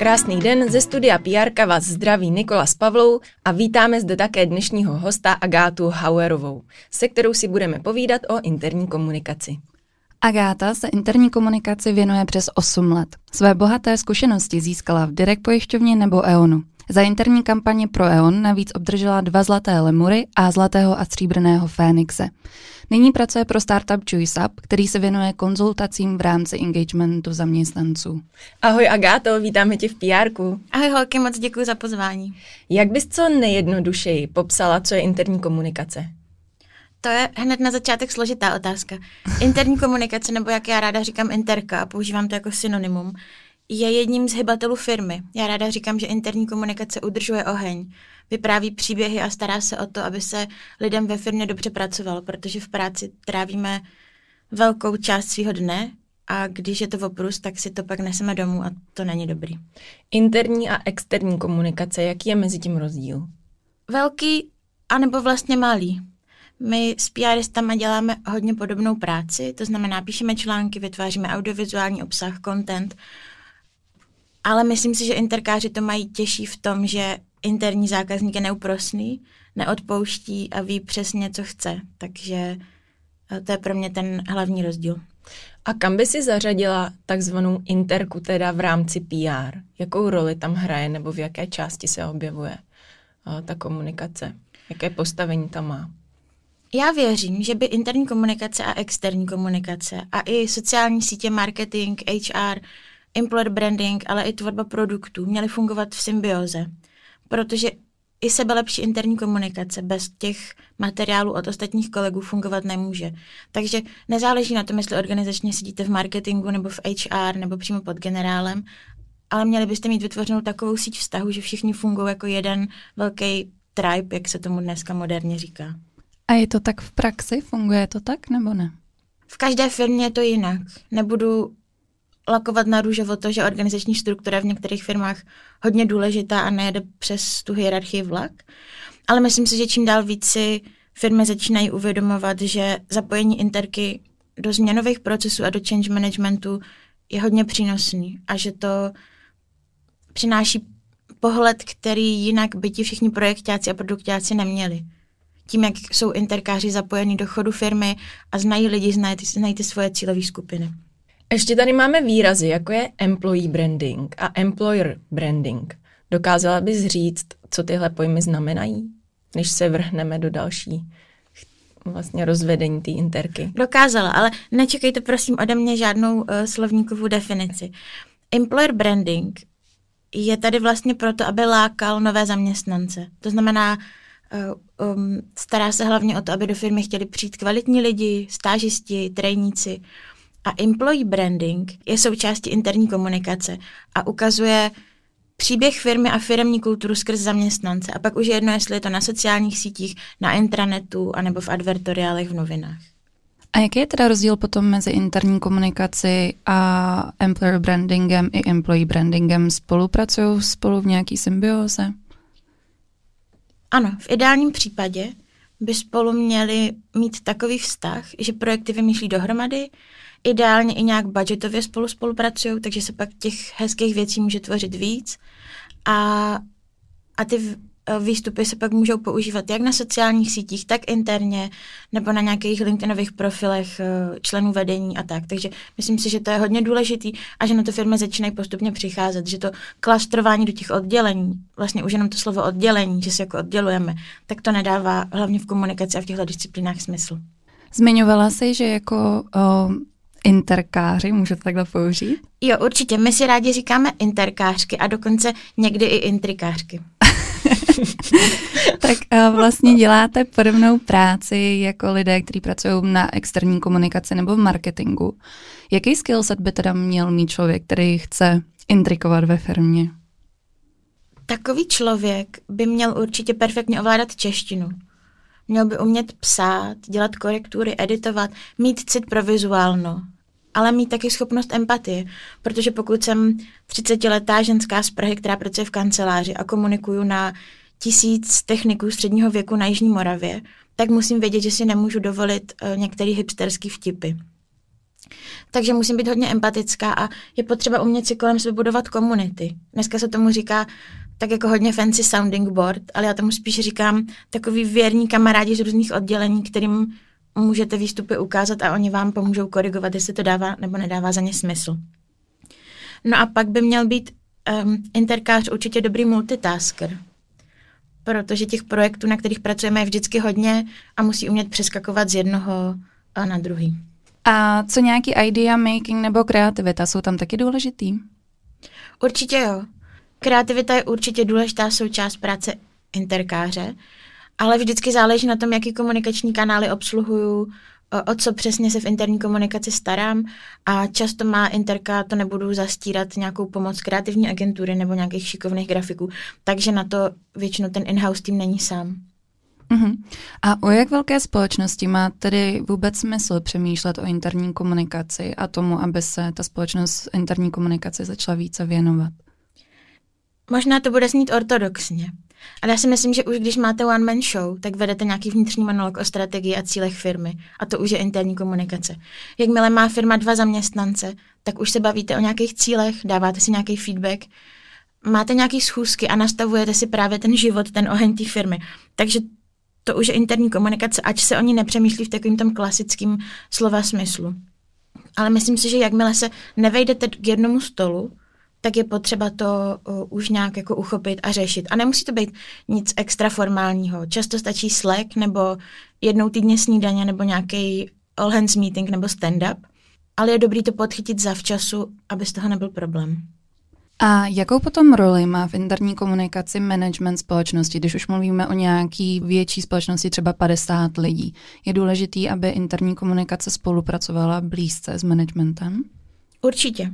Krásný den ze studia PR vás zdraví Nikola s Pavlou a vítáme zde také dnešního hosta Agátu Hauerovou, se kterou si budeme povídat o interní komunikaci. Agáta se interní komunikaci věnuje přes 8 let. Své bohaté zkušenosti získala v Direkt pojišťovně nebo EONu. Za interní kampaně pro EON navíc obdržela dva zlaté lemury a zlatého a stříbrného Fénixe. Nyní pracuje pro startup ChoiceUp, který se věnuje konzultacím v rámci engagementu zaměstnanců. Ahoj Agáto, vítáme tě v pr Ahoj holky, moc děkuji za pozvání. Jak bys co nejjednodušeji popsala, co je interní komunikace? To je hned na začátek složitá otázka. Interní komunikace, nebo jak já ráda říkám interka a používám to jako synonymum, je jedním z hybatelů firmy. Já ráda říkám, že interní komunikace udržuje oheň, vypráví příběhy a stará se o to, aby se lidem ve firmě dobře pracovalo, protože v práci trávíme velkou část svého dne a když je to oprus, tak si to pak neseme domů a to není dobrý. Interní a externí komunikace, jaký je mezi tím rozdíl? Velký anebo vlastně malý. My s PRistama děláme hodně podobnou práci, to znamená, píšeme články, vytváříme audiovizuální obsah, content, ale myslím si, že interkáři to mají těžší v tom, že interní zákazník je neúprosný, neodpouští a ví přesně, co chce. Takže eh, to je pro mě ten hlavní rozdíl. A kam by si zařadila takzvanou interku teda v rámci PR? Jakou roli tam hraje nebo v jaké části se objevuje uh, ta komunikace? Jaké postavení tam má? Já věřím, že by interní komunikace a externí komunikace a i sociální sítě, marketing, HR, employer branding, ale i tvorba produktů měly fungovat v symbioze. Protože i sebelepší interní komunikace bez těch materiálů od ostatních kolegů fungovat nemůže. Takže nezáleží na tom, jestli organizačně sedíte v marketingu nebo v HR nebo přímo pod generálem, ale měli byste mít vytvořenou takovou síť vztahu, že všichni fungují jako jeden velký tribe, jak se tomu dneska moderně říká. A je to tak v praxi? Funguje to tak nebo ne? V každé firmě je to jinak. Nebudu lakovat na růžovo to, že organizační struktura je v některých firmách hodně důležitá a nejede přes tu hierarchii vlak. Ale myslím si, že čím dál víc si firmy začínají uvědomovat, že zapojení interky do změnových procesů a do change managementu je hodně přínosný a že to přináší pohled, který jinak by ti všichni projektáci a produktáci neměli. Tím, jak jsou interkáři zapojení do chodu firmy a znají lidi, znají, znají ty svoje cílové skupiny. Ještě tady máme výrazy, jako je employee branding a employer branding. Dokázala bys říct, co tyhle pojmy znamenají, než se vrhneme do další vlastně rozvedení té interky? Dokázala, ale nečekejte prosím ode mě žádnou uh, slovníkovou definici. Employer branding je tady vlastně proto, aby lákal nové zaměstnance. To znamená, uh, um, stará se hlavně o to, aby do firmy chtěli přijít kvalitní lidi, stážisti, trejníci. A employee branding je součástí interní komunikace a ukazuje příběh firmy a firmní kulturu skrz zaměstnance. A pak už je jedno, jestli je to na sociálních sítích, na intranetu, anebo v advertoriálech v novinách. A jaký je teda rozdíl potom mezi interní komunikací a employer brandingem i employee brandingem? Spolupracují spolu v nějaký symbioze? Ano, v ideálním případě by spolu měli mít takový vztah, že projekty vymýšlí dohromady, Ideálně i nějak budgetově spolu spolupracují, takže se pak těch hezkých věcí může tvořit víc. A, a ty výstupy se pak můžou používat jak na sociálních sítích, tak interně, nebo na nějakých LinkedInových profilech eh, členů vedení a tak. Takže myslím si, že to je hodně důležitý a že na to firmy začínají postupně přicházet, že to klastrování do těch oddělení, vlastně už jenom to slovo oddělení, že se jako oddělujeme, tak to nedává hlavně v komunikaci a v těchto disciplínách smysl. Zmiňovala jsi, že jako o, interkáři, můžu to takhle použít? Jo, určitě. My si rádi říkáme interkářky a dokonce někdy i intrikářky. tak uh, vlastně děláte podobnou práci jako lidé, kteří pracují na externí komunikaci nebo v marketingu. Jaký skillset by teda měl mít člověk, který chce intrikovat ve firmě? Takový člověk by měl určitě perfektně ovládat češtinu. Měl by umět psát, dělat korektury, editovat, mít cit pro vizuálno, ale mít taky schopnost empatie, protože pokud jsem 30-letá ženská z Prahy, která pracuje v kanceláři a komunikuju na tisíc techniků středního věku na Jižní Moravě, tak musím vědět, že si nemůžu dovolit uh, některé hipsterský vtipy. Takže musím být hodně empatická a je potřeba umět si kolem sebe budovat komunity. Dneska se tomu říká tak jako hodně fancy sounding board, ale já tomu spíš říkám takový věrní kamarádi z různých oddělení, kterým můžete výstupy ukázat a oni vám pomůžou korigovat, jestli to dává nebo nedává za ně smysl. No a pak by měl být um, interkář určitě dobrý multitasker, protože těch projektů, na kterých pracujeme, je vždycky hodně a musí umět přeskakovat z jednoho na druhý. A co nějaký idea making nebo kreativita, jsou tam taky důležitý? Určitě jo. Kreativita je určitě důležitá součást práce interkáře, ale vždycky záleží na tom, jaký komunikační kanály obsluhuju, o co přesně se v interní komunikaci starám a často má Interka, to nebudu zastírat, nějakou pomoc kreativní agentury nebo nějakých šikovných grafiků, takže na to většinou ten in-house tým není sám. Uh-huh. A o jak velké společnosti má tedy vůbec smysl přemýšlet o interní komunikaci a tomu, aby se ta společnost interní komunikaci začala více věnovat? Možná to bude znít ortodoxně, ale já si myslím, že už když máte one-man show, tak vedete nějaký vnitřní monolog o strategii a cílech firmy. A to už je interní komunikace. Jakmile má firma dva zaměstnance, tak už se bavíte o nějakých cílech, dáváte si nějaký feedback, máte nějaké schůzky a nastavujete si právě ten život, ten oheň té firmy. Takže to už je interní komunikace, ať se o ní nepřemýšlí v takovým tom klasickým slova smyslu. Ale myslím si, že jakmile se nevejdete k jednomu stolu, tak je potřeba to uh, už nějak jako uchopit a řešit. A nemusí to být nic extra formálního. Často stačí Slack nebo jednou týdně snídaně nebo nějaký all hands meeting nebo stand-up. Ale je dobrý to podchytit zavčasu, aby z toho nebyl problém. A jakou potom roli má v interní komunikaci management společnosti, když už mluvíme o nějaký větší společnosti, třeba 50 lidí? Je důležitý, aby interní komunikace spolupracovala blízce s managementem? Určitě.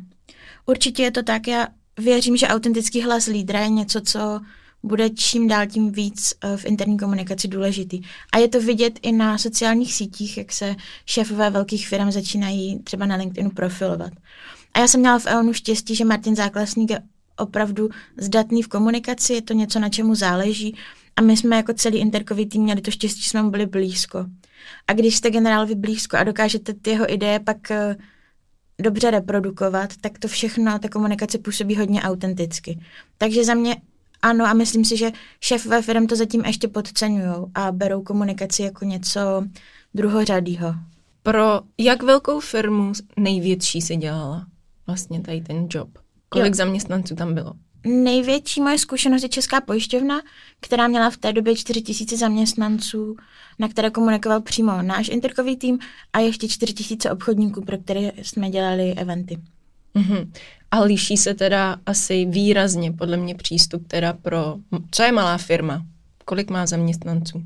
Určitě je to tak. Já věřím, že autentický hlas lídra je něco, co bude čím dál tím víc eh, v interní komunikaci důležitý. A je to vidět i na sociálních sítích, jak se šéfové velkých firm začínají třeba na LinkedInu profilovat. A já jsem měla v EONu štěstí, že Martin Záklasník je opravdu zdatný v komunikaci, je to něco, na čemu záleží. A my jsme jako celý interkový tým měli to štěstí, že jsme mu byli blízko. A když jste generálovi blízko a dokážete ty jeho ideje pak eh, dobře reprodukovat, tak to všechno, ta komunikace působí hodně autenticky. Takže za mě ano a myslím si, že šéfové firm to zatím ještě podceňují a berou komunikaci jako něco druhořadýho. Pro jak velkou firmu největší si dělala vlastně tady ten job? Kolik jo. zaměstnanců tam bylo? Největší moje zkušenost je Česká pojišťovna, která měla v té době 4 000 zaměstnanců, na které komunikoval přímo náš interkový tým a ještě 4 000 obchodníků, pro které jsme dělali eventy. Mm-hmm. A liší se teda asi výrazně, podle mě, přístup teda pro... Co je malá firma? Kolik má zaměstnanců?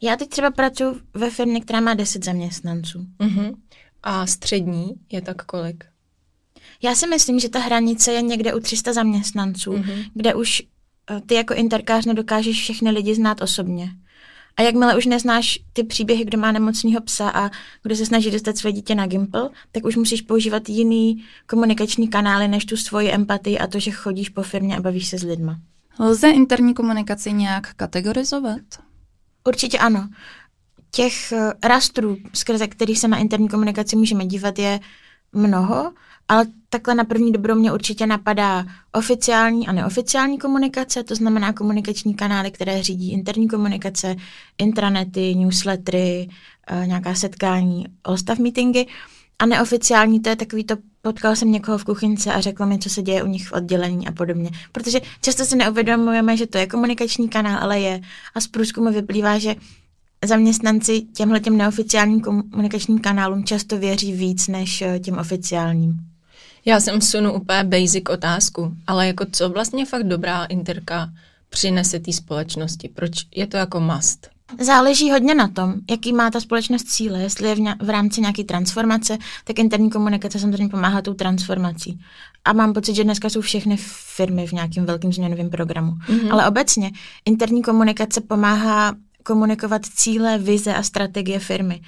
Já teď třeba pracuji ve firmě, která má 10 zaměstnanců. Mm-hmm. A střední je tak kolik? Já si myslím, že ta hranice je někde u 300 zaměstnanců, mm-hmm. kde už eh, ty jako interkář nedokážeš všechny lidi znát osobně. A jakmile už neznáš ty příběhy, kdo má nemocného psa a kdo se snaží dostat své dítě na Gimple, tak už musíš používat jiný komunikační kanály než tu svoji empatii a to, že chodíš po firmě a bavíš se s lidma. Lze interní komunikaci nějak kategorizovat? Určitě ano. Těch eh, rastrů, skrze kterých se na interní komunikaci můžeme dívat, je mnoho ale takhle na první dobrou mě určitě napadá oficiální a neoficiální komunikace, to znamená komunikační kanály, které řídí interní komunikace, intranety, newslettery, eh, nějaká setkání, all-staff meetingy. A neoficiální to je takový to, potkal jsem někoho v kuchyňce a řekl mi, co se děje u nich v oddělení a podobně. Protože často si neuvědomujeme, že to je komunikační kanál, ale je. A z průzkumu vyplývá, že zaměstnanci těmhle těm neoficiálním komunikačním kanálům často věří víc než eh, těm oficiálním. Já jsem sunu úplně basic otázku, ale jako co vlastně fakt dobrá interka přinese té společnosti? Proč je to jako must? Záleží hodně na tom, jaký má ta společnost cíle. Jestli je v, ně, v rámci nějaké transformace, tak interní komunikace samozřejmě pomáhá tou transformací. A mám pocit, že dneska jsou všechny firmy v nějakém velkém změnovém programu. Mm-hmm. Ale obecně interní komunikace pomáhá komunikovat cíle, vize a strategie firmy.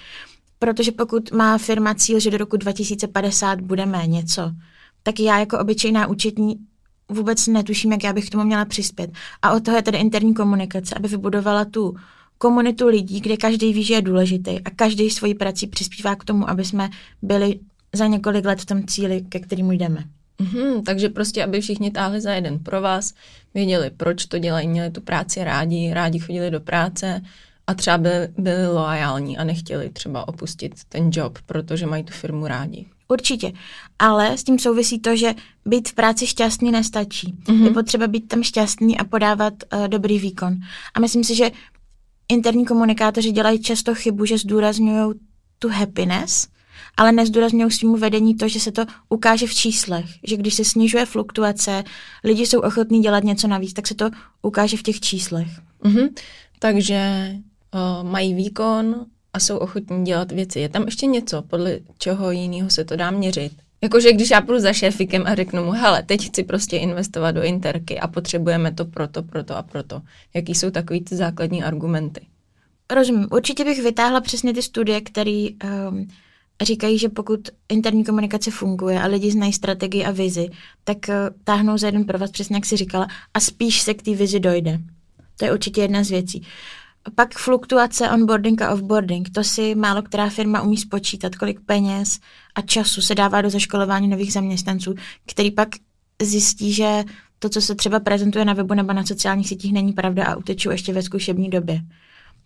Protože pokud má firma cíl, že do roku 2050 budeme něco, tak já jako obyčejná účetní vůbec netuším, jak já bych k tomu měla přispět. A od toho je tedy interní komunikace, aby vybudovala tu komunitu lidí, kde každý ví, že je důležitý a každý svojí prací přispívá k tomu, aby jsme byli za několik let v tom cíli, ke kterému jdeme. Mm-hmm, takže prostě, aby všichni táhli za jeden pro vás, věděli, proč to dělají, měli tu práci rádi, rádi chodili do práce a třeba byli, byli loajální a nechtěli třeba opustit ten job, protože mají tu firmu rádi. Určitě, ale s tím souvisí to, že být v práci šťastný nestačí. Mm-hmm. Je potřeba být tam šťastný a podávat uh, dobrý výkon. A myslím si, že interní komunikátoři dělají často chybu, že zdůrazňují tu happiness, ale nezdůrazňují svým vedení to, že se to ukáže v číslech. Že když se snižuje fluktuace, lidi jsou ochotní dělat něco navíc, tak se to ukáže v těch číslech. Mm-hmm. Takže mají výkon a jsou ochotní dělat věci. Je tam ještě něco, podle čeho jiného se to dá měřit? Jakože když já půjdu za šéfikem a řeknu mu, hele, teď chci prostě investovat do interky a potřebujeme to proto, proto a proto. Jaký jsou takový ty základní argumenty? Rozumím. Určitě bych vytáhla přesně ty studie, které um, říkají, že pokud interní komunikace funguje a lidi znají strategii a vizi, tak uh, táhnou za jeden pro vás, přesně jak si říkala, a spíš se k té vizi dojde. To je určitě jedna z věcí. Pak fluktuace onboarding a offboarding. To si málo která firma umí spočítat, kolik peněz a času se dává do zaškolování nových zaměstnanců, který pak zjistí, že to, co se třeba prezentuje na webu nebo na sociálních sítích, není pravda a utečou ještě ve zkušební době.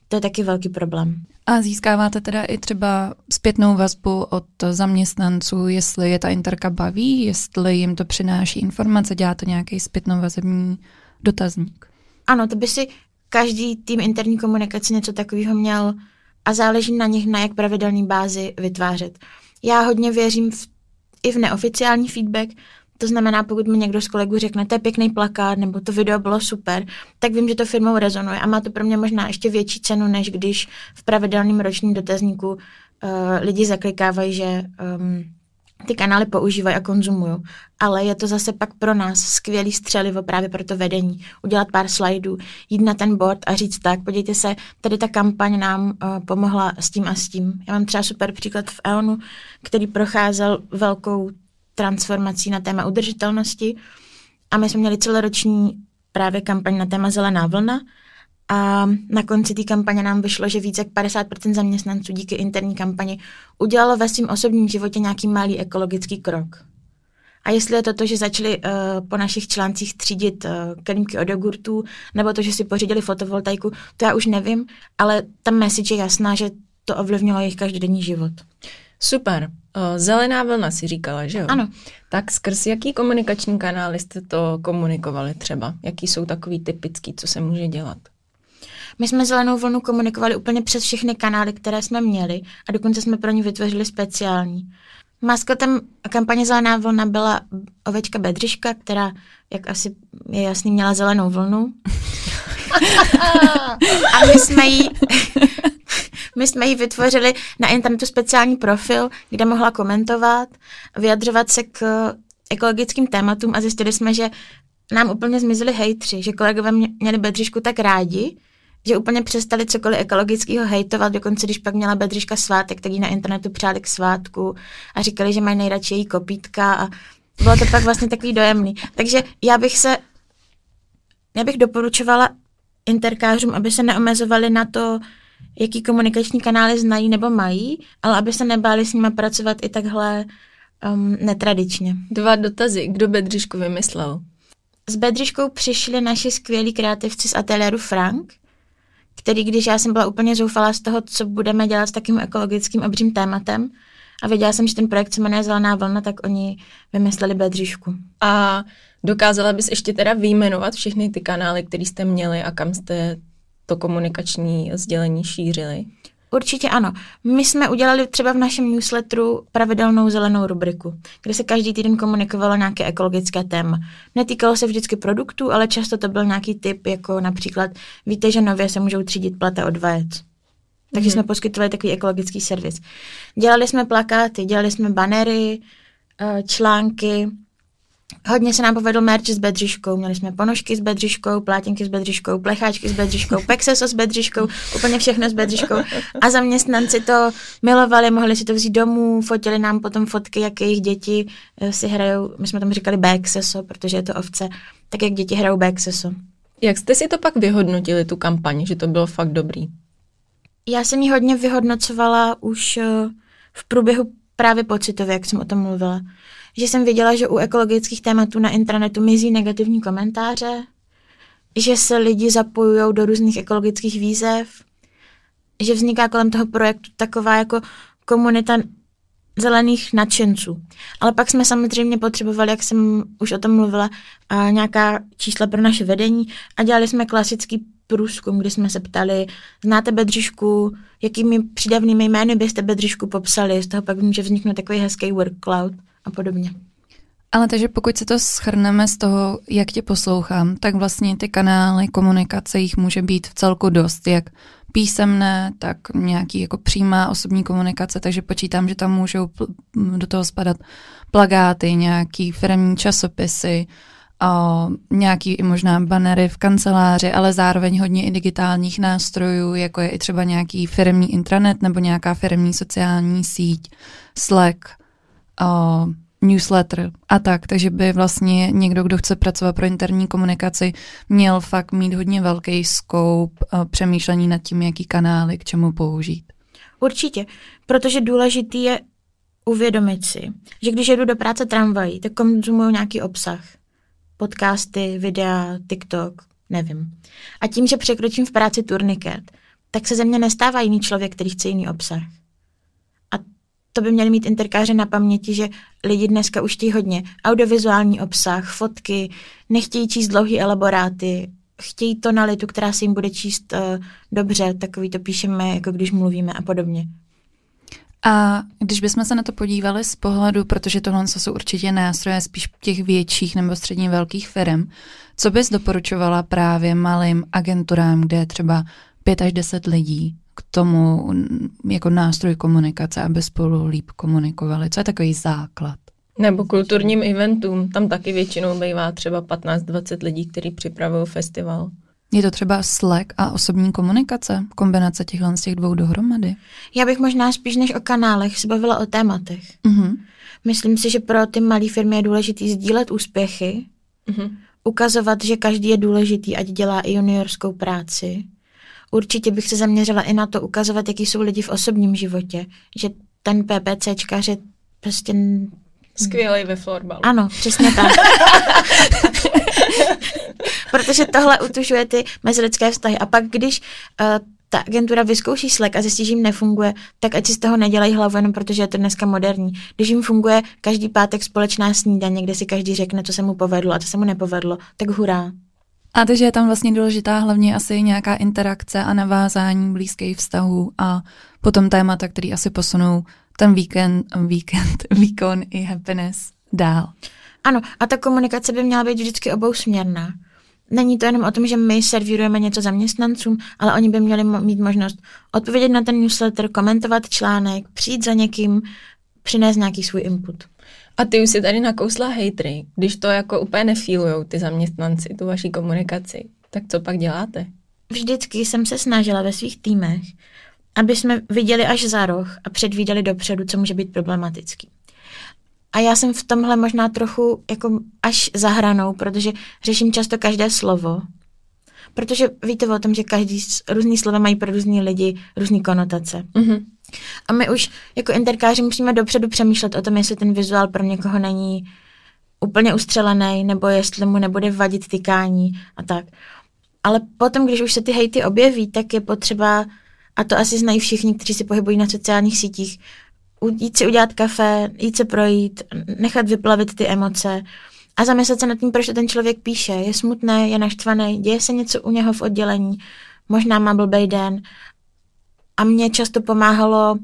To je taky velký problém. A získáváte teda i třeba zpětnou vazbu od zaměstnanců, jestli je ta interka baví, jestli jim to přináší informace, děláte nějaký zpětnou vazební dotazník? Ano, to by si každý tým interní komunikace něco takového měl a záleží na nich, na jak pravidelný bázi vytvářet. Já hodně věřím v, i v neoficiální feedback, to znamená, pokud mi někdo z kolegů řekne, to je pěkný plakát, nebo to video bylo super, tak vím, že to firmou rezonuje a má to pro mě možná ještě větší cenu, než když v pravidelném ročním dotazníku uh, lidi zaklikávají, že um, ty kanály používají a konzumují. Ale je to zase pak pro nás skvělý střelivo právě pro to vedení. Udělat pár slajdů, jít na ten board a říct tak, podívejte se, tady ta kampaň nám uh, pomohla s tím a s tím. Já mám třeba super příklad v EONu, který procházel velkou transformací na téma udržitelnosti a my jsme měli celoroční právě kampaň na téma zelená vlna a na konci té kampaně nám vyšlo, že více jak 50% zaměstnanců díky interní kampani udělalo ve svém osobním životě nějaký malý ekologický krok. A jestli je to to, že začali uh, po našich článcích třídit uh, kelímky od jogurtů, nebo to, že si pořídili fotovoltaiku, to já už nevím, ale ta message je jasná, že to ovlivnilo jejich každodenní život. Super. Zelená vlna si říkala, že jo? Ano. Tak skrz jaký komunikační kanály jste to komunikovali třeba? Jaký jsou takový typický, co se může dělat? My jsme zelenou vlnu komunikovali úplně přes všechny kanály, které jsme měli a dokonce jsme pro ní vytvořili speciální. Maskotem kampaně Zelená vlna byla ovečka Bedřiška, která, jak asi je jasný, měla zelenou vlnu. a my jsme jí my jsme jí vytvořili na internetu speciální profil, kde mohla komentovat, vyjadřovat se k ekologickým tématům a zjistili jsme, že nám úplně zmizeli hejtři, že kolegové měli Bedřišku tak rádi, že úplně přestali cokoliv ekologického hejtovat, dokonce když pak měla Bedřiška svátek, tak jí na internetu přáli k svátku a říkali, že mají nejradši její kopítka a bylo to pak vlastně takový dojemný. Takže já bych se, já bych doporučovala interkářům, aby se neomezovali na to, jaký komunikační kanály znají nebo mají, ale aby se nebáli s nimi pracovat i takhle um, netradičně. Dva dotazy. Kdo Bedřišku vymyslel? S Bedřiškou přišli naši skvělí kreativci z ateliéru Frank, který, když já jsem byla úplně zoufalá z toho, co budeme dělat s takým ekologickým obřím tématem, a věděla jsem, že ten projekt se jmenuje Zelená vlna, tak oni vymysleli Bedřišku. A dokázala bys ještě teda vyjmenovat všechny ty kanály, které jste měli a kam jste to komunikační sdělení šířili? Určitě ano. My jsme udělali třeba v našem newsletteru pravidelnou zelenou rubriku, kde se každý týden komunikovalo nějaké ekologické téma. Netýkalo se vždycky produktů, ale často to byl nějaký typ, jako například víte, že nově se můžou třídit plata od vajec. Takže mm-hmm. jsme poskytovali takový ekologický servis. Dělali jsme plakáty, dělali jsme banery, eh, články, Hodně se nám povedl merch s bedřiškou. Měli jsme ponožky s bedřiškou, plátěnky s bedřiškou, plecháčky s bedřiškou, pexeso s bedřiškou, úplně všechno s bedřiškou. A zaměstnanci to milovali, mohli si to vzít domů, fotili nám potom fotky, jak jejich děti eh, si hrajou, my jsme tomu říkali backseso, protože je to ovce, tak jak děti hrajou backseso. Jak jste si to pak vyhodnotili, tu kampaň, že to bylo fakt dobrý? Já jsem ji hodně vyhodnocovala už eh, v průběhu právě pocitově, jak jsem o tom mluvila. Že jsem viděla, že u ekologických tématů na intranetu mizí negativní komentáře, že se lidi zapojují do různých ekologických výzev, že vzniká kolem toho projektu taková jako komunita zelených nadšenců. Ale pak jsme samozřejmě potřebovali, jak jsem už o tom mluvila, nějaká čísla pro naše vedení a dělali jsme klasický průzkum, kdy jsme se ptali, znáte Bedřišku, jakými přídavnými jmény byste Bedřišku popsali, z toho pak může vzniknout takový hezký work cloud a podobně. Ale takže pokud se to schrneme z toho, jak tě poslouchám, tak vlastně ty kanály komunikace jich může být v celku dost, jak písemné, tak nějaký jako přímá osobní komunikace, takže počítám, že tam můžou do toho spadat plagáty, nějaký firmní časopisy, a nějaký i možná banery v kanceláři, ale zároveň hodně i digitálních nástrojů, jako je i třeba nějaký firmní intranet nebo nějaká firmní sociální síť, Slack, newsletter a tak, takže by vlastně někdo, kdo chce pracovat pro interní komunikaci, měl fakt mít hodně velký scope přemýšlení nad tím, jaký kanály k čemu použít. Určitě, protože důležitý je uvědomit si, že když jedu do práce tramvají, tak konzumuju nějaký obsah. Podcasty, videa, TikTok, nevím. A tím, že překročím v práci turniket, tak se ze mě nestává jiný člověk, který chce jiný obsah to by měli mít interkáře na paměti, že lidi dneska už chtějí hodně audiovizuální obsah, fotky, nechtějí číst dlouhý elaboráty, chtějí tonalitu, která se jim bude číst uh, dobře, takový to píšeme, jako když mluvíme a podobně. A když bychom se na to podívali z pohledu, protože tohle jsou určitě nástroje spíš těch větších nebo středně velkých firm, co bys doporučovala právě malým agenturám, kde je třeba pět až deset lidí, k tomu jako nástroj komunikace, aby spolu líp komunikovali? Co je takový základ? Nebo kulturním eventům. Tam taky většinou bývá třeba 15-20 lidí, kteří připravují festival. Je to třeba Slack a osobní komunikace? Kombinace těchhle z těch dvou dohromady? Já bych možná spíš než o kanálech se bavila o tématech. Uh-huh. Myslím si, že pro ty malé firmy je důležité sdílet úspěchy, uh-huh. ukazovat, že každý je důležitý, ať dělá i juniorskou práci určitě bych se zaměřila i na to ukazovat, jaký jsou lidi v osobním životě. Že ten PPCčkař je prostě... Skvělý ve florbalu. Ano, přesně tak. Protože tohle utužuje ty mezilidské vztahy. A pak, když uh, ta agentura vyzkouší Slack a zjistí, že jim nefunguje, tak ať si z toho nedělají hlavu jenom protože je to dneska moderní. Když jim funguje každý pátek společná snídaně, kde si každý řekne, co se mu povedlo a co se mu nepovedlo, tak hurá. A takže je tam vlastně důležitá hlavně asi nějaká interakce a navázání blízkých vztahů a potom témata, který asi posunou ten víkend, víkend, výkon i happiness dál. Ano, a ta komunikace by měla být vždycky obousměrná. Není to jenom o tom, že my servírujeme něco zaměstnancům, ale oni by měli mít možnost odpovědět na ten newsletter, komentovat článek, přijít za někým, přinést nějaký svůj input. A ty už si tady nakousla hejtry, když to jako úplně nefílujou ty zaměstnanci, tu vaší komunikaci, tak co pak děláte? Vždycky jsem se snažila ve svých týmech, aby jsme viděli až za roh a předvídali dopředu, co může být problematický. A já jsem v tomhle možná trochu jako až zahranou, protože řeším často každé slovo. Protože víte o tom, že každý různý slova mají pro různý lidi různé konotace. Mm-hmm. A my už jako interkáři musíme dopředu přemýšlet o tom, jestli ten vizuál pro někoho není úplně ustřelený, nebo jestli mu nebude vadit tykání a tak. Ale potom, když už se ty hejty objeví, tak je potřeba, a to asi znají všichni, kteří se pohybují na sociálních sítích, jít si udělat kafe, jít se projít, nechat vyplavit ty emoce a zamyslet se nad tím, proč to ten člověk píše. Je smutný, je naštvaný, děje se něco u něho v oddělení, možná má blbej den a mě často pomáhalo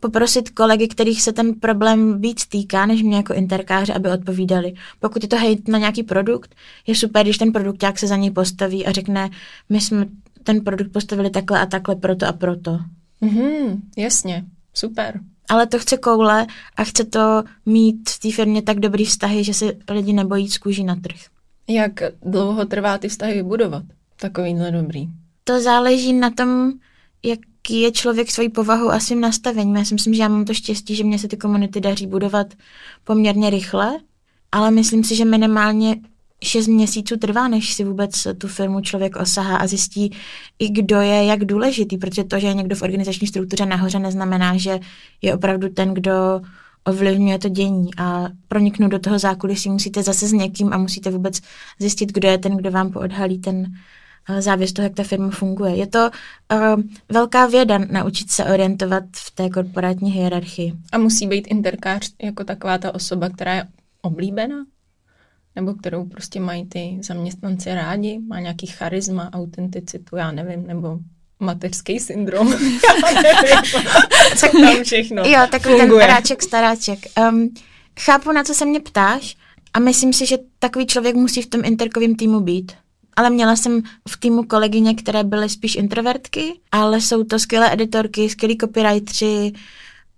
poprosit kolegy, kterých se ten problém víc týká, než mě jako interkáře, aby odpovídali. Pokud je to hejt na nějaký produkt, je super, když ten produkták se za něj postaví a řekne, my jsme ten produkt postavili takhle a takhle, proto a proto. Mm-hmm, jasně, super. Ale to chce koule a chce to mít v té firmě tak dobrý vztahy, že se lidi nebojí z kůží na trh. Jak dlouho trvá ty vztahy vybudovat? Takovýhle dobrý. To záleží na tom, jaký je člověk svojí povahou a svým nastavením. Já si myslím, že já mám to štěstí, že mě se ty komunity daří budovat poměrně rychle, ale myslím si, že minimálně šest měsíců trvá, než si vůbec tu firmu člověk osahá a zjistí i kdo je jak důležitý, protože to, že je někdo v organizační struktuře nahoře, neznamená, že je opravdu ten, kdo ovlivňuje to dění a proniknout do toho zákulisí musíte zase s někým a musíte vůbec zjistit, kdo je ten, kdo vám poodhalí ten závěs toho, jak ta firma funguje. Je to uh, velká věda naučit se orientovat v té korporátní hierarchii. A musí být interkář jako taková ta osoba, která je oblíbená? Nebo kterou prostě mají ty zaměstnanci rádi? Má nějaký charisma, autenticitu, já nevím, nebo mateřský syndrom. Co tam všechno Jo, takový funguje. ten ráček, staráček. Um, chápu, na co se mě ptáš a myslím si, že takový člověk musí v tom interkovém týmu být. Ale měla jsem v týmu kolegyně, které byly spíš introvertky, ale jsou to skvělé editorky, skvělí copywriteri,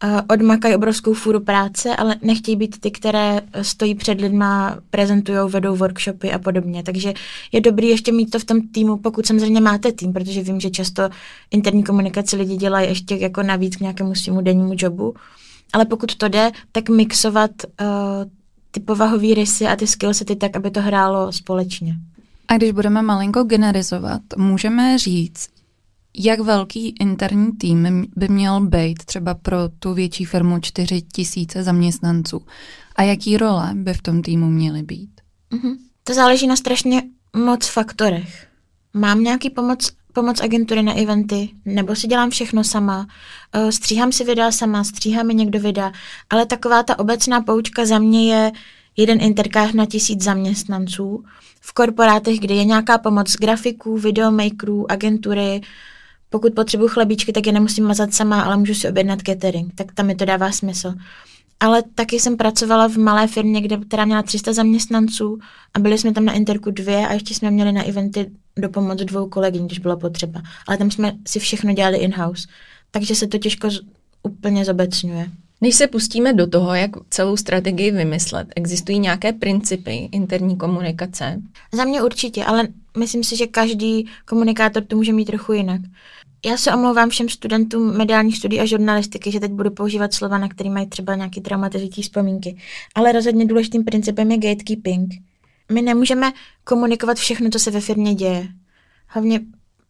uh, odmakají obrovskou fůru práce, ale nechtějí být ty, které stojí před lidma, prezentují, vedou workshopy a podobně. Takže je dobrý ještě mít to v tom týmu, pokud samozřejmě máte tým, protože vím, že často interní komunikaci lidi dělají ještě jako navíc k nějakému svému dennímu jobu. Ale pokud to jde, tak mixovat uh, ty povahové rysy a ty skillsety tak, aby to hrálo společně. A když budeme malinko generizovat, můžeme říct, jak velký interní tým by měl být třeba pro tu větší firmu 4 tisíce zaměstnanců? A jaký role by v tom týmu měly být? Mm-hmm. To záleží na strašně moc faktorech. Mám nějaký pomoc, pomoc agentury na eventy, nebo si dělám všechno sama, eh, stříhám si videa sama, stříhá mi někdo videa, ale taková ta obecná poučka za mě je jeden interkář na tisíc zaměstnanců. V korporátech, kde je nějaká pomoc grafiků, videomakerů, agentury, pokud potřebuji chlebíčky, tak je nemusím mazat sama, ale můžu si objednat catering, tak tam mi to dává smysl. Ale taky jsem pracovala v malé firmě, kde, která měla 300 zaměstnanců a byli jsme tam na Interku dvě a ještě jsme měli na eventy do pomoc dvou kolegyň, když bylo potřeba. Ale tam jsme si všechno dělali in-house. Takže se to těžko z, úplně zobecňuje. Než se pustíme do toho, jak celou strategii vymyslet, existují nějaké principy interní komunikace? Za mě určitě, ale myslím si, že každý komunikátor to může mít trochu jinak. Já se omlouvám všem studentům mediálních studií a žurnalistiky, že teď budu používat slova, na které mají třeba nějaké traumatizující vzpomínky. Ale rozhodně důležitým principem je gatekeeping. My nemůžeme komunikovat všechno, co se ve firmě děje. Hlavně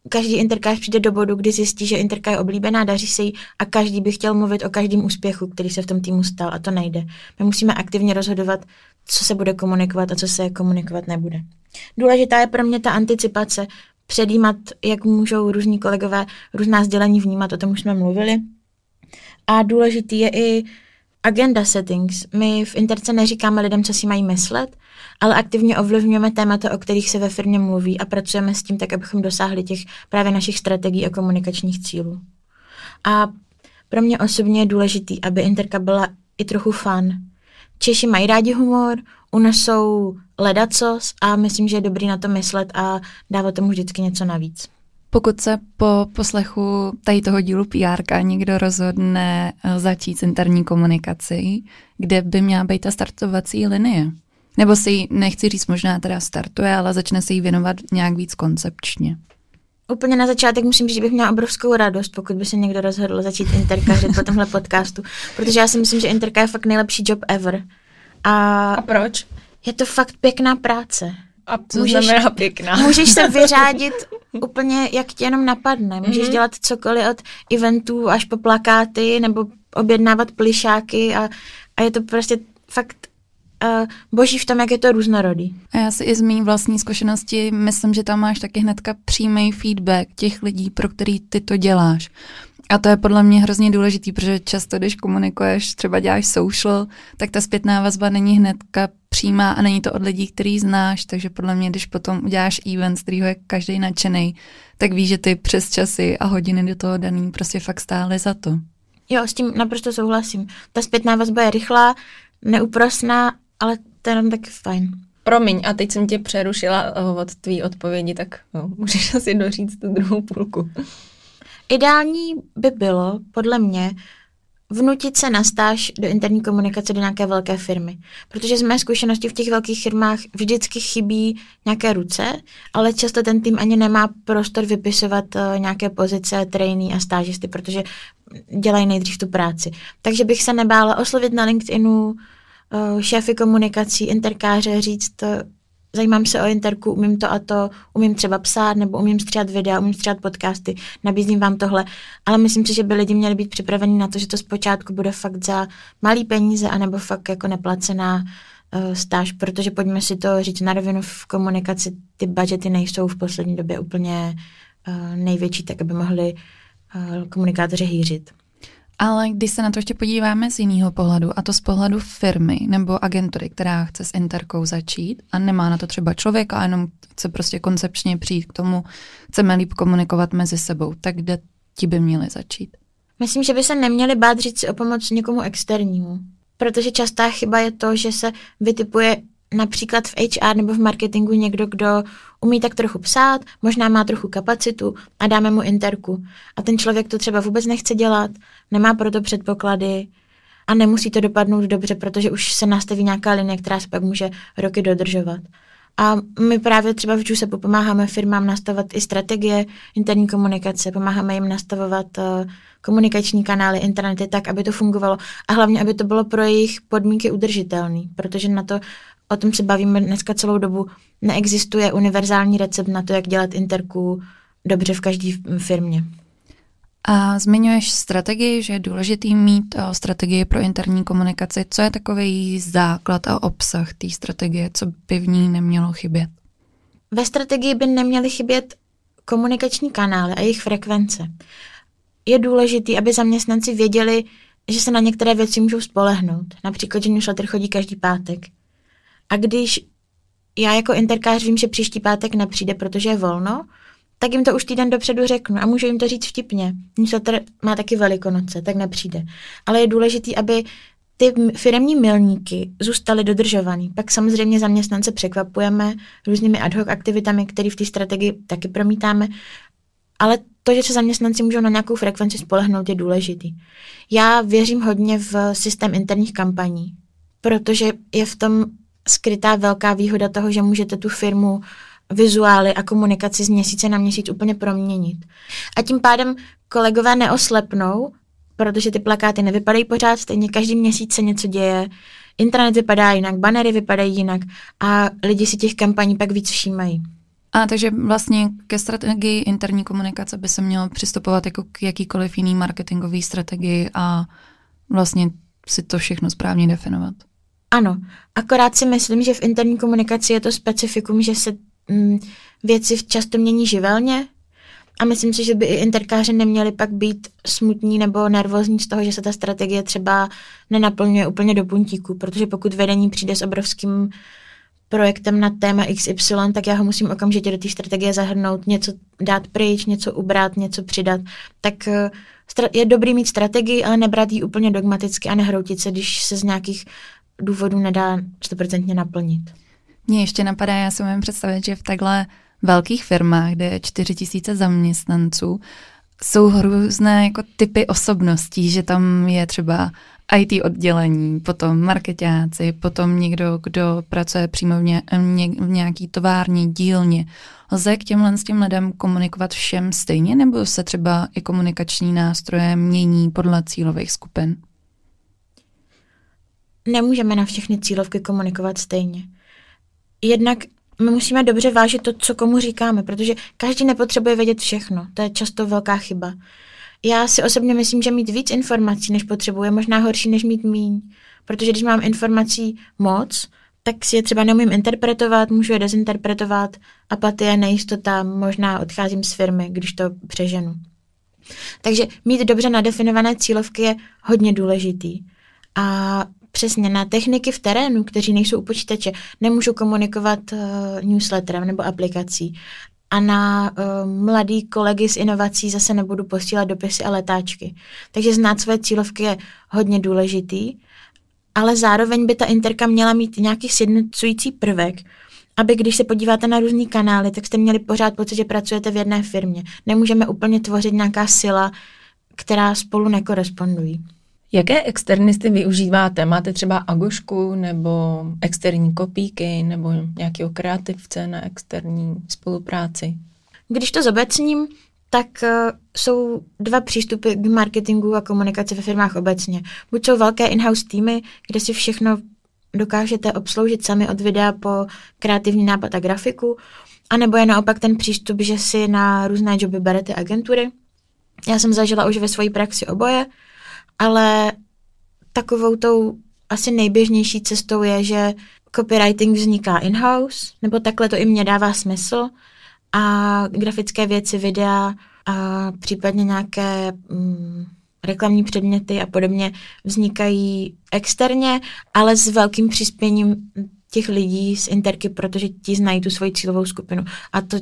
každý interkář přijde do bodu, kdy zjistí, že interka je oblíbená, daří se jí a každý by chtěl mluvit o každém úspěchu, který se v tom týmu stal a to nejde. My musíme aktivně rozhodovat, co se bude komunikovat a co se komunikovat nebude. Důležitá je pro mě ta anticipace, předjímat, jak můžou různí kolegové různá sdělení vnímat, o tom už jsme mluvili. A důležitý je i agenda settings. My v Interce neříkáme lidem, co si mají myslet, ale aktivně ovlivňujeme témata, o kterých se ve firmě mluví a pracujeme s tím tak, abychom dosáhli těch právě našich strategií a komunikačních cílů. A pro mě osobně je důležitý, aby Interka byla i trochu fun. Češi mají rádi humor, u nás jsou ledacos a myslím, že je dobrý na to myslet a dávat tomu vždycky něco navíc. Pokud se po poslechu tady toho dílu PR někdo rozhodne eh, začít s interní komunikací, kde by měla být ta startovací linie? Nebo si nechci říct, možná teda startuje, ale začne se jí věnovat nějak víc koncepčně. Úplně na začátek musím říct, že bych měla obrovskou radost, pokud by se někdo rozhodl začít interkařit po tomhle podcastu, protože já si myslím, že interka je fakt nejlepší job ever. A, a proč? Je to fakt pěkná práce. A co můžeš, znamená pěkná? Můžeš se vyřádit úplně, jak tě jenom napadne. Můžeš mm-hmm. dělat cokoliv od eventů až po plakáty nebo objednávat plišáky a, a je to prostě fakt uh, boží v tom, jak je to různorodý. A já si i z mý vlastní zkušenosti myslím, že tam máš taky hnedka přímý feedback těch lidí, pro který ty to děláš. A to je podle mě hrozně důležitý, protože často, když komunikuješ, třeba děláš social, tak ta zpětná vazba není hnedka přímá a není to od lidí, který znáš, takže podle mě, když potom uděláš event, z kterého je každý nadšený, tak víš, že ty přes časy a hodiny do toho daný prostě fakt stály za to. Jo, s tím naprosto souhlasím. Ta zpětná vazba je rychlá, neúprosná, ale to je taky fajn. Promiň, a teď jsem tě přerušila eh, od tvý odpovědi, tak no, můžeš asi doříct tu druhou půlku. Ideální by bylo, podle mě, vnutit se na stáž do interní komunikace do nějaké velké firmy. Protože z mé zkušenosti v těch velkých firmách vždycky chybí nějaké ruce, ale často ten tým ani nemá prostor vypisovat uh, nějaké pozice, trainee a stážisty, protože dělají nejdřív tu práci. Takže bych se nebála oslovit na LinkedInu uh, šéfy komunikací, interkáře, říct, uh, zajímám se o interku, umím to a to, umím třeba psát, nebo umím stříhat videa, umím stříhat podcasty, nabízím vám tohle, ale myslím si, že by lidi měli být připraveni na to, že to zpočátku bude fakt za malý peníze, anebo fakt jako neplacená uh, stáž, protože pojďme si to říct na rovinu v komunikaci, ty budgety nejsou v poslední době úplně uh, největší, tak aby mohli uh, komunikátoři hýřit. Ale když se na to ještě podíváme z jiného pohledu, a to z pohledu firmy nebo agentury, která chce s Interkou začít a nemá na to třeba člověka, a jenom chce prostě koncepčně přijít k tomu, chceme líp komunikovat mezi sebou, tak kde ti by měli začít? Myslím, že by se neměli bát říct o pomoc někomu externímu. Protože častá chyba je to, že se vytipuje například v HR nebo v marketingu někdo, kdo umí tak trochu psát, možná má trochu kapacitu a dáme mu interku. A ten člověk to třeba vůbec nechce dělat, nemá proto předpoklady a nemusí to dopadnout dobře, protože už se nastaví nějaká linie, která se pak může roky dodržovat. A my právě třeba v se pomáháme firmám nastavovat i strategie interní komunikace, pomáháme jim nastavovat uh, komunikační kanály, internety tak, aby to fungovalo a hlavně, aby to bylo pro jejich podmínky udržitelné, protože na to o tom se bavíme dneska celou dobu, neexistuje univerzální recept na to, jak dělat interku dobře v každé firmě. A zmiňuješ strategii, že je důležitý mít eh, strategii pro interní komunikaci. Co je takový základ a obsah té strategie, co by v ní nemělo chybět? Ve strategii by neměly chybět komunikační kanály a jejich frekvence. Je důležité, aby zaměstnanci věděli, že se na některé věci můžou spolehnout. Například, že newsletter chodí každý pátek. A když já jako interkář vím, že příští pátek nepřijde, protože je volno, tak jim to už týden dopředu řeknu a můžu jim to říct vtipně. Newsletter má taky velikonoce, tak nepřijde. Ale je důležité, aby ty firmní milníky zůstaly dodržovaný. Pak samozřejmě zaměstnance překvapujeme různými ad hoc aktivitami, které v té strategii taky promítáme, ale to, že se zaměstnanci můžou na nějakou frekvenci spolehnout, je důležitý. Já věřím hodně v systém interních kampaní, protože je v tom skrytá velká výhoda toho, že můžete tu firmu vizuály a komunikaci z měsíce na měsíc úplně proměnit. A tím pádem kolegové neoslepnou, protože ty plakáty nevypadají pořád stejně, každý měsíc se něco děje, internet vypadá jinak, banery vypadají jinak a lidi si těch kampaní pak víc všímají. A takže vlastně ke strategii interní komunikace by se mělo přistupovat jako k jakýkoliv jiný marketingový strategii a vlastně si to všechno správně definovat. Ano, akorát si myslím, že v interní komunikaci je to specifikum, že se mm, věci často mění živelně a myslím si, že by i interkáři neměli pak být smutní nebo nervózní z toho, že se ta strategie třeba nenaplňuje úplně do puntíku, protože pokud vedení přijde s obrovským projektem na téma XY, tak já ho musím okamžitě do té strategie zahrnout, něco dát pryč, něco ubrat, něco přidat. Tak eh, je dobrý mít strategii, ale nebrat ji úplně dogmaticky a nehroutit se, když se z nějakých důvodů nedá stoprocentně naplnit. Mně ještě napadá, já si můžu představit, že v takhle velkých firmách, kde je 4 tisíce zaměstnanců, jsou různé jako typy osobností, že tam je třeba IT oddělení, potom marketáci, potom někdo, kdo pracuje přímo v, ně, v nějaký tovární dílně. Lze k těmhle s těm lidem komunikovat všem stejně, nebo se třeba i komunikační nástroje mění podle cílových skupin? Nemůžeme na všechny cílovky komunikovat stejně. Jednak my musíme dobře vážit to, co komu říkáme, protože každý nepotřebuje vědět všechno. To je často velká chyba. Já si osobně myslím, že mít víc informací, než potřebuje, možná horší, než mít míň. Protože když mám informací moc, tak si je třeba neumím interpretovat, můžu je dezinterpretovat, apatie, nejistota, možná odcházím z firmy, když to přeženu. Takže mít dobře nadefinované cílovky je hodně důležitý. A přesně na techniky v terénu, kteří nejsou u počítače, nemůžu komunikovat uh, newsletterem nebo aplikací. A na uh, mladý kolegy z inovací zase nebudu posílat dopisy a letáčky. Takže znát své cílovky je hodně důležitý, ale zároveň by ta interka měla mít nějaký sjednocující prvek, aby když se podíváte na různé kanály, tak jste měli pořád pocit, že pracujete v jedné firmě. Nemůžeme úplně tvořit nějaká sila, která spolu nekorespondují. Jaké externisty využíváte? Máte třeba Agošku nebo externí kopíky nebo nějakého kreativce na externí spolupráci? Když to zobecním, tak uh, jsou dva přístupy k marketingu a komunikaci ve firmách obecně. Buď jsou velké in-house týmy, kde si všechno dokážete obsloužit sami od videa po kreativní nápad a grafiku, anebo je naopak ten přístup, že si na různé joby berete agentury. Já jsem zažila už ve své praxi oboje, ale takovou tou asi nejběžnější cestou je, že copywriting vzniká in-house, nebo takhle to i mě dává smysl a grafické věci, videa a případně nějaké mm, reklamní předměty a podobně vznikají externě, ale s velkým přispěním těch lidí z Interky, protože ti znají tu svoji cílovou skupinu. A to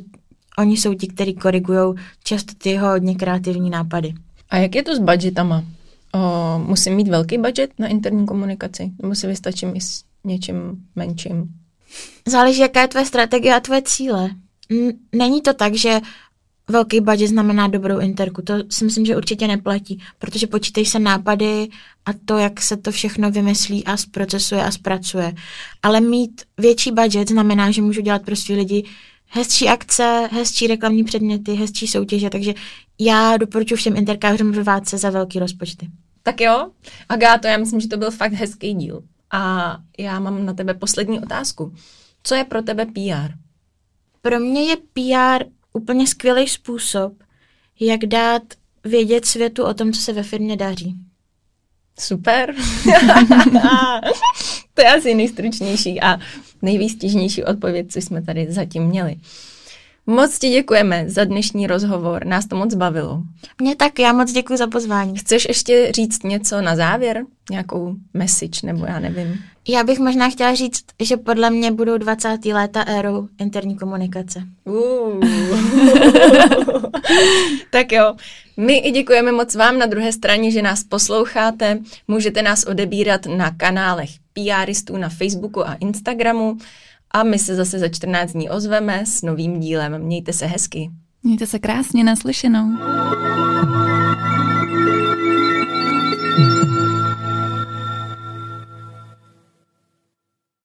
oni jsou ti, kteří korigují často ty hodně kreativní nápady. A jak je to s budgetama? O, musím mít velký budget na interní komunikaci? Nebo si vystačím i s něčím menším? Záleží, jaká je tvoje strategie a tvoje cíle. Není to tak, že velký budget znamená dobrou interku. To si myslím, že určitě neplatí, protože počítají se nápady a to, jak se to všechno vymyslí a zprocesuje a zpracuje. Ale mít větší budget znamená, že můžu dělat pro svý lidi hezčí akce, hezčí reklamní předměty, hezčí soutěže, takže já doporučuji všem interkářům rvát se za velký rozpočty. Tak jo, Agáto, já myslím, že to byl fakt hezký díl. A já mám na tebe poslední otázku. Co je pro tebe PR? Pro mě je PR úplně skvělý způsob, jak dát vědět světu o tom, co se ve firmě daří. Super. to je asi nejstručnější a nejvýstižnější odpověď, co jsme tady zatím měli. Moc ti děkujeme za dnešní rozhovor, nás to moc bavilo. Mě tak, já moc děkuji za pozvání. Chceš ještě říct něco na závěr? Nějakou message, nebo já nevím. Já bych možná chtěla říct, že podle mě budou 20. léta érou interní komunikace. Uh. tak jo, my i děkujeme moc vám na druhé straně, že nás posloucháte. Můžete nás odebírat na kanálech PRistů na Facebooku a Instagramu a my se zase za 14 dní ozveme s novým dílem. Mějte se hezky. Mějte se krásně naslyšenou.